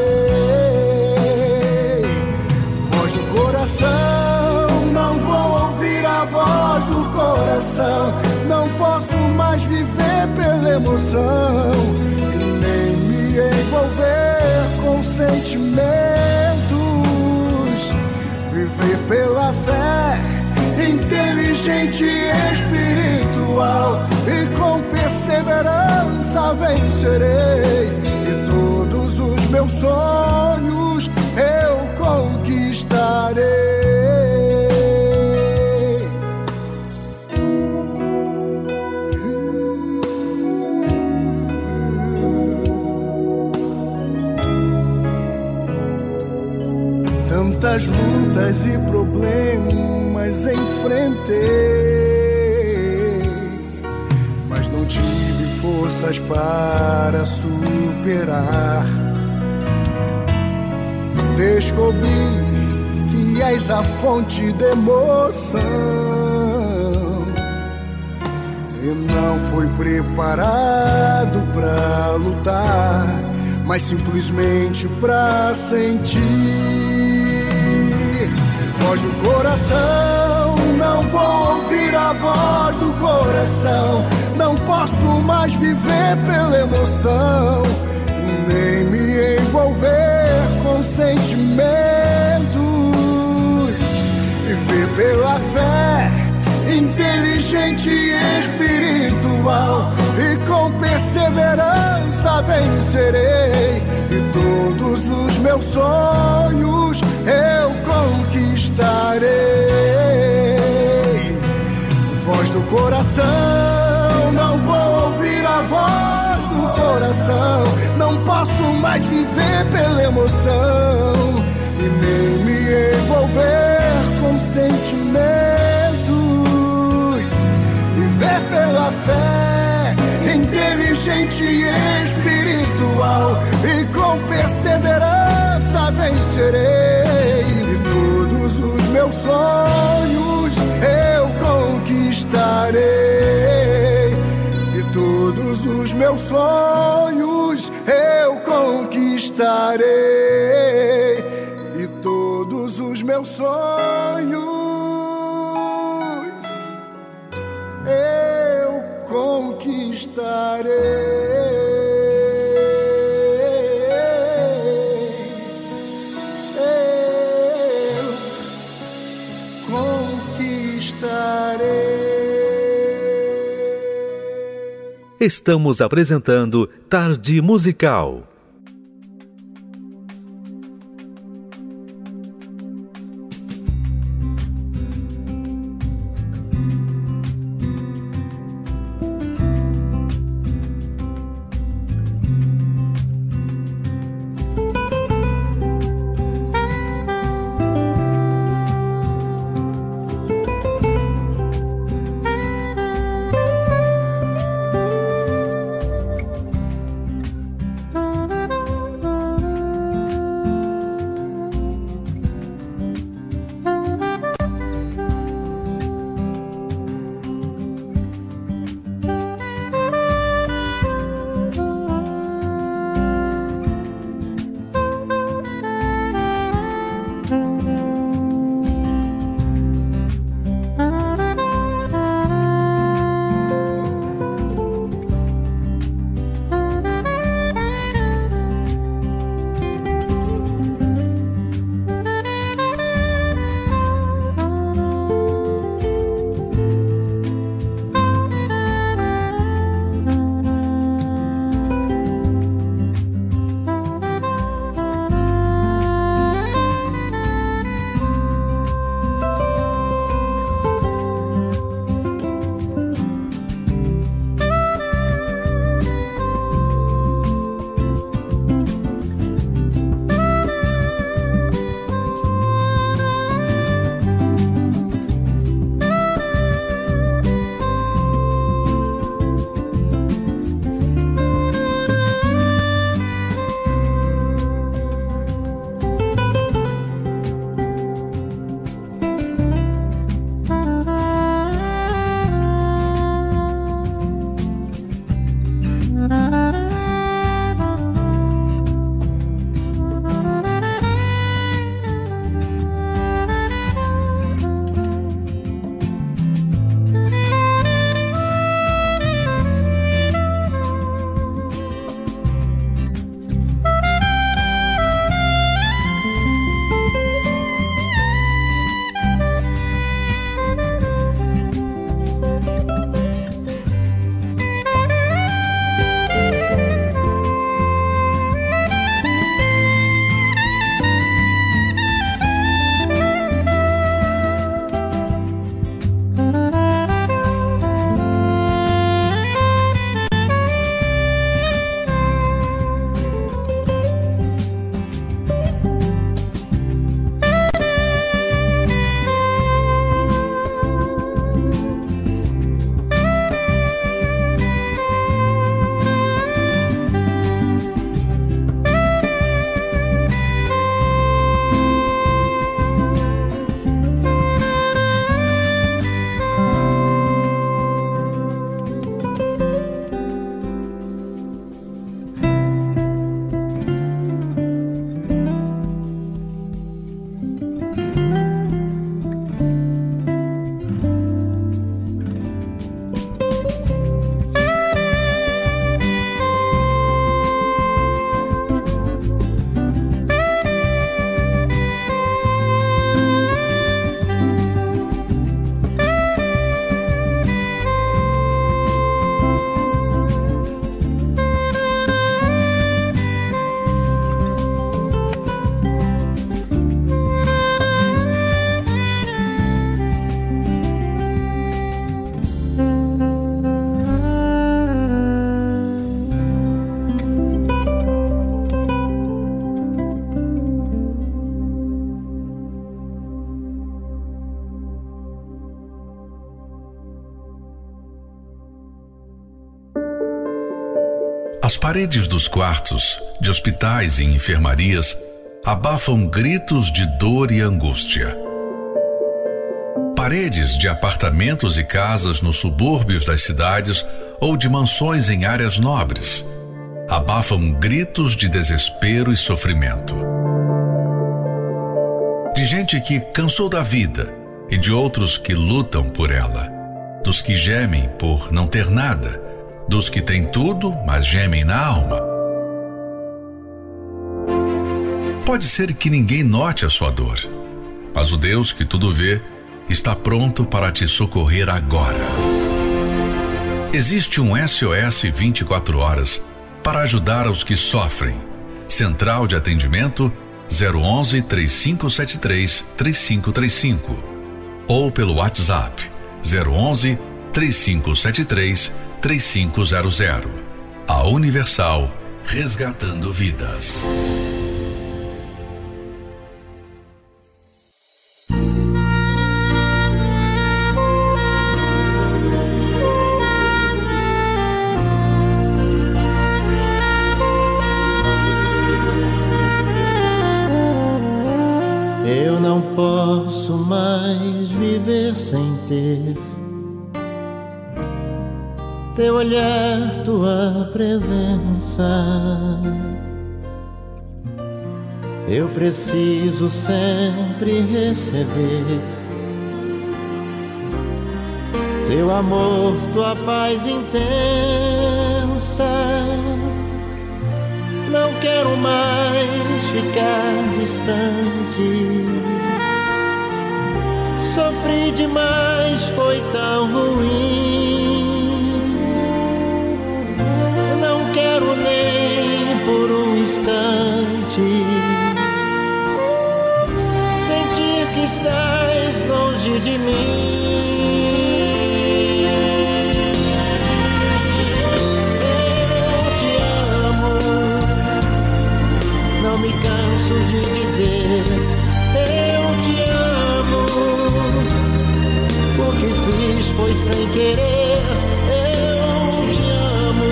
Voz do coração, não vou ouvir a voz do coração. Não posso mais viver pela emoção sentimentos. Viver pela fé, inteligente e espiritual. E com perseverança vencerei. E todos os meus sonhos eu conquistarei. Lutas e problemas enfrentei, mas não tive forças para superar. Descobri que és a fonte de emoção. E não foi preparado para lutar, mas simplesmente para sentir voz do coração. Não vou ouvir a voz do coração. Não posso mais viver pela emoção, nem me envolver com sentimentos. Viver pela fé, inteligente e espiritual. E com perseverança vencerei. E todos os meus sonhos eu conquistarei. Voz do coração, não vou ouvir a voz do coração. Não posso mais viver pela emoção e nem me envolver com sentimentos. Viver pela fé, inteligente e espiritual e com perseverança vencerei meus sonhos eu conquistarei. E todos os meus sonhos eu conquistarei. E todos os meus sonhos Estamos apresentando Tarde Musical. Paredes dos quartos, de hospitais e enfermarias abafam gritos de dor e angústia. Paredes de apartamentos e casas nos subúrbios das cidades ou de mansões em áreas nobres abafam gritos de desespero e sofrimento. De gente que cansou da vida e de outros que lutam por ela, dos que gemem por não ter nada, dos que têm tudo, mas gemem na alma. Pode ser que ninguém note a sua dor, mas o Deus que tudo vê está pronto para te socorrer agora. Existe um SOS 24 horas para ajudar os que sofrem. Central de atendimento 011 3573 3535 ou pelo WhatsApp 011 3573 3500. A Universal resgatando vidas. Eu não posso mais viver sem ter teu olhar, tua presença. Eu preciso sempre receber teu amor, tua paz intensa. Não quero mais ficar distante. Sofri demais, foi tão ruim. Por instante sentir que estás longe de mim. Eu te amo, não me canso de dizer. Eu te amo, o que fiz foi sem querer. Eu te amo,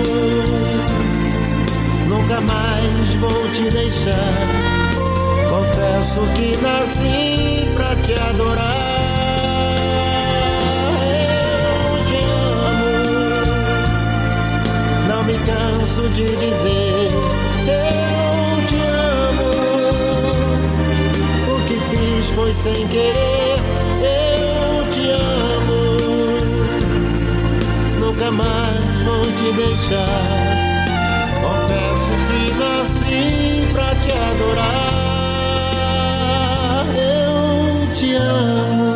nunca mais vou te deixar. Confesso que nasci pra te adorar. Eu te amo, não me canso de dizer. Eu te amo, o que fiz foi sem querer. Eu te amo, nunca mais vou te deixar. Nasci pra te adorar. Eu te amo.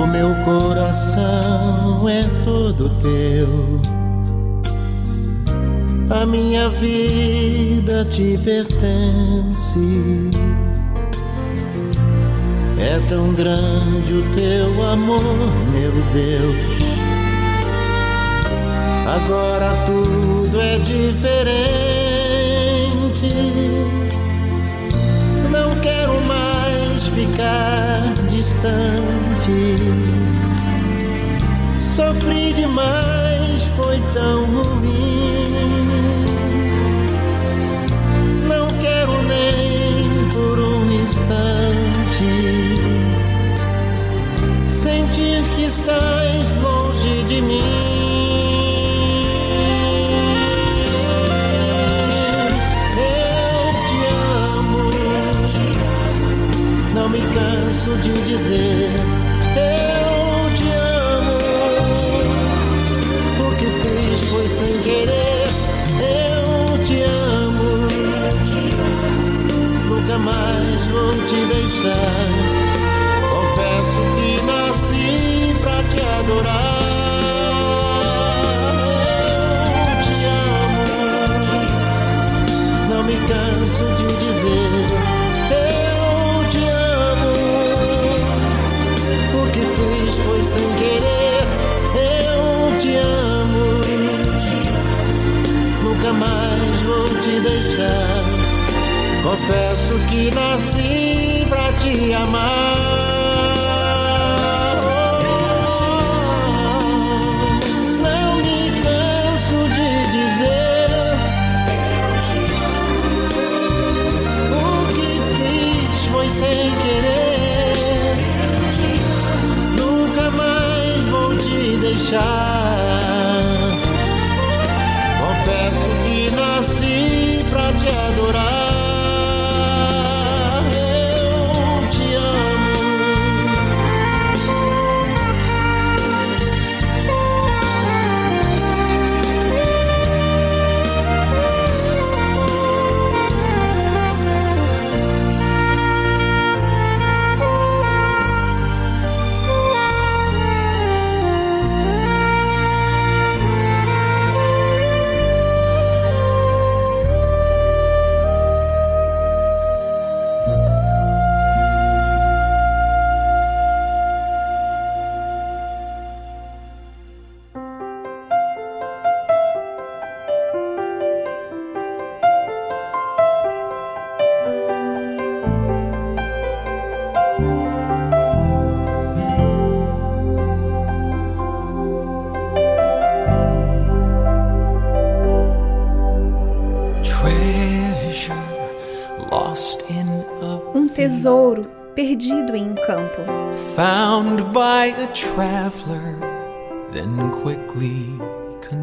O meu coração é todo teu. A minha vida te pertence. É tão grande o teu amor, meu Deus. Agora tudo é diferente. Não quero mais ficar distante. Sofri demais, foi tão ruim. Não quero nem por um instante estás longe de mim. Eu te amo, não me canso de dizer. Canso de dizer. Eu te amo, o que fiz foi sem querer. Eu te amo, nunca mais vou te deixar. Confesso que nasci pra te amar.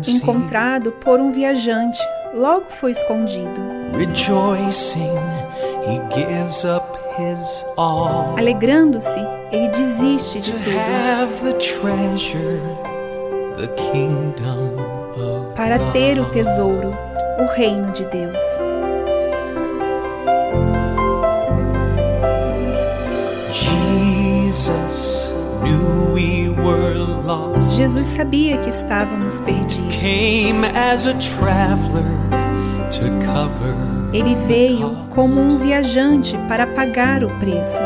Encontrado por um viajante, logo foi escondido. Rejoicing, he gives up his all Alegrando-se, ele desiste de tudo have the treasure, the kingdom of para ter o tesouro, o reino de Deus. Jesus sabia que estávamos perdidos. Came as a traveler to cover Ele veio como um viajante para pagar o preço.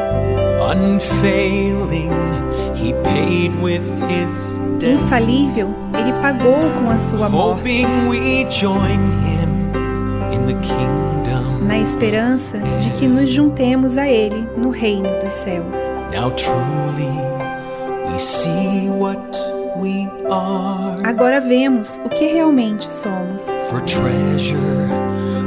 Infalível, ele pagou com a sua morte, na esperança de que nos juntemos a ele no reino dos céus. Now truly Agora vemos o que realmente somos. For treasure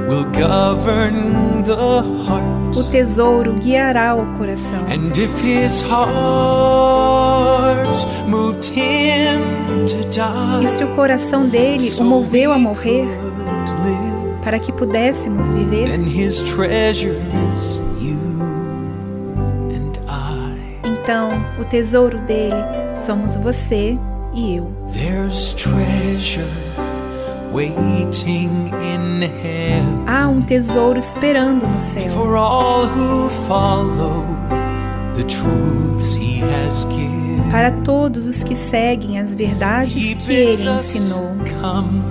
will govern the heart. O tesouro guiará o coração. And if his heart moved him to die, E se o coração dele o moveu a morrer para que pudéssemos viver, then his treasure is you. Então o tesouro dele somos você e eu. There's treasure waiting in heaven Há um tesouro esperando no céu for all who follow the truths he has given. para todos os que seguem as verdades que ele ensinou. come.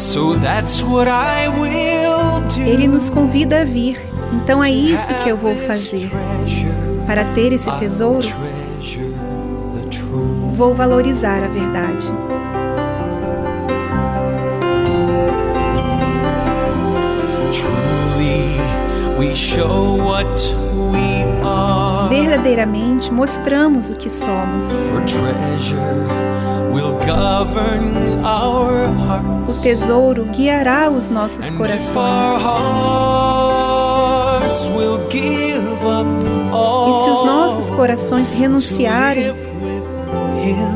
So that's what I will do. Ele nos convida a vir. Então é isso que eu vou fazer. Para ter esse tesouro, vou valorizar a verdade. Verdadeiramente mostramos o que somos. O tesouro guiará os nossos corações. Os nossos corações renunciarem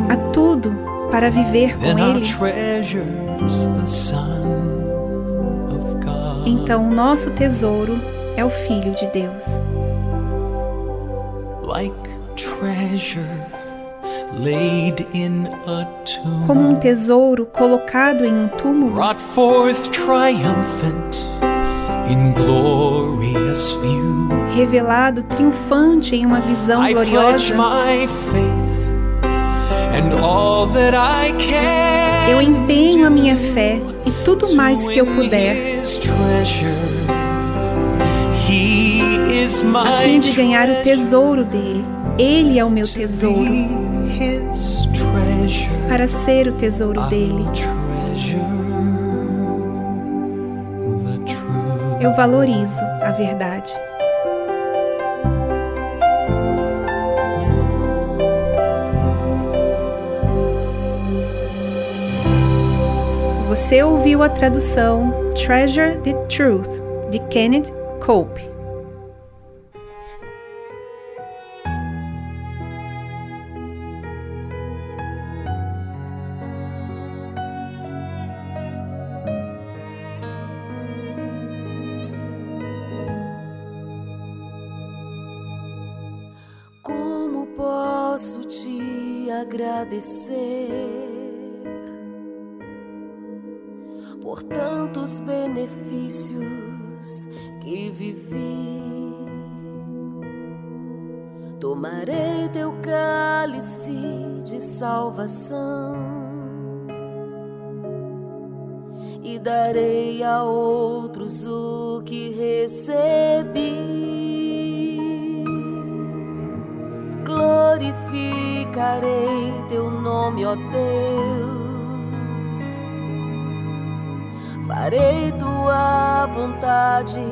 a tudo para viver com Ele, então o nosso tesouro é o Filho de Deus. Como um tesouro colocado em um túmulo, revelado triunfante em uma visão I gloriosa, eu empenho a minha fé e tudo mais que eu puder. a fim de ganhar o tesouro dele. Ele é o meu tesouro. Para ser o tesouro dele, eu valorizo a verdade. Você ouviu a tradução Treasure the Truth de Kenneth Cope. Salvação e darei a outros o que recebi. Glorificarei teu nome, ó Deus. Farei tua vontade,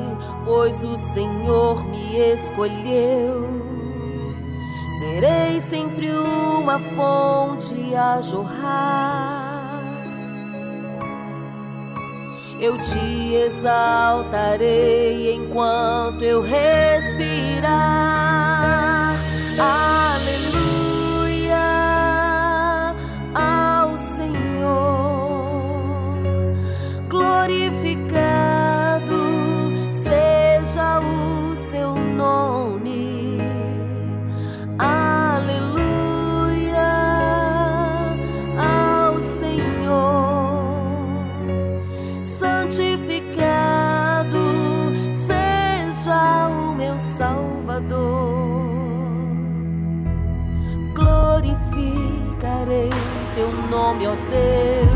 pois o Senhor me escolheu. Serei sempre uma fonte a jorrar. Eu te exaltarei enquanto eu respirar. Aleluia nome, ó Deus.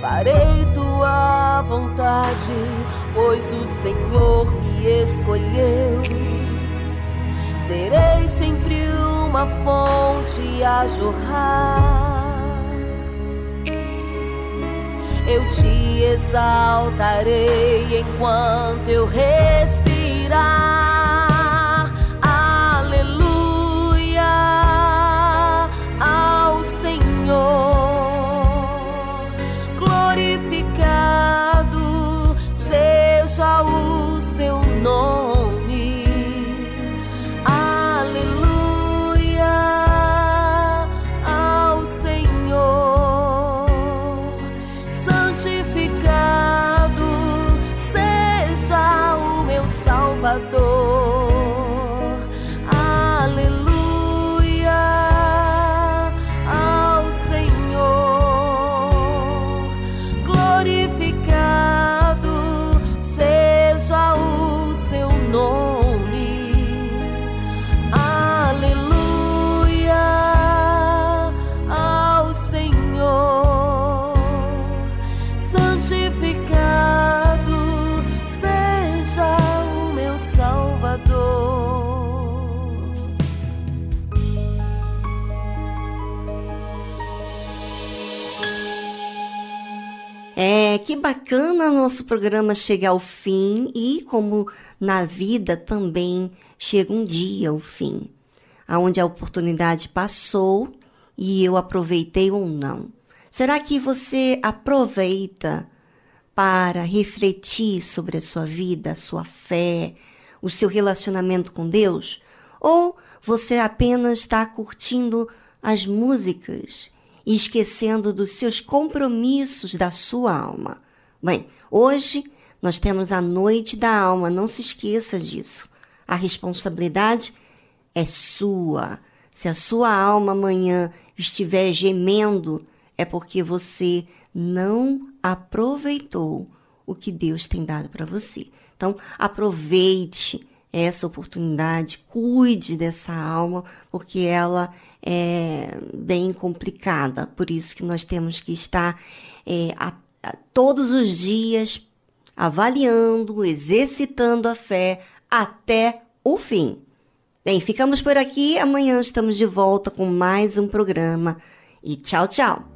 Farei tua vontade, pois o Senhor me escolheu. Serei sempre uma fonte a jorrar. Eu te exaltarei enquanto eu respirar. Nosso programa chegar ao fim e como na vida também chega um dia ao fim, aonde a oportunidade passou e eu aproveitei ou não. Será que você aproveita para refletir sobre a sua vida, a sua fé, o seu relacionamento com Deus? Ou você apenas está curtindo as músicas e esquecendo dos seus compromissos da sua alma? Bem, hoje nós temos a noite da alma, não se esqueça disso. A responsabilidade é sua. Se a sua alma amanhã estiver gemendo, é porque você não aproveitou o que Deus tem dado para você. Então, aproveite essa oportunidade, cuide dessa alma, porque ela é bem complicada. Por isso que nós temos que estar é, todos os dias avaliando, exercitando a fé até o fim. Bem, ficamos por aqui. Amanhã estamos de volta com mais um programa. E tchau, tchau!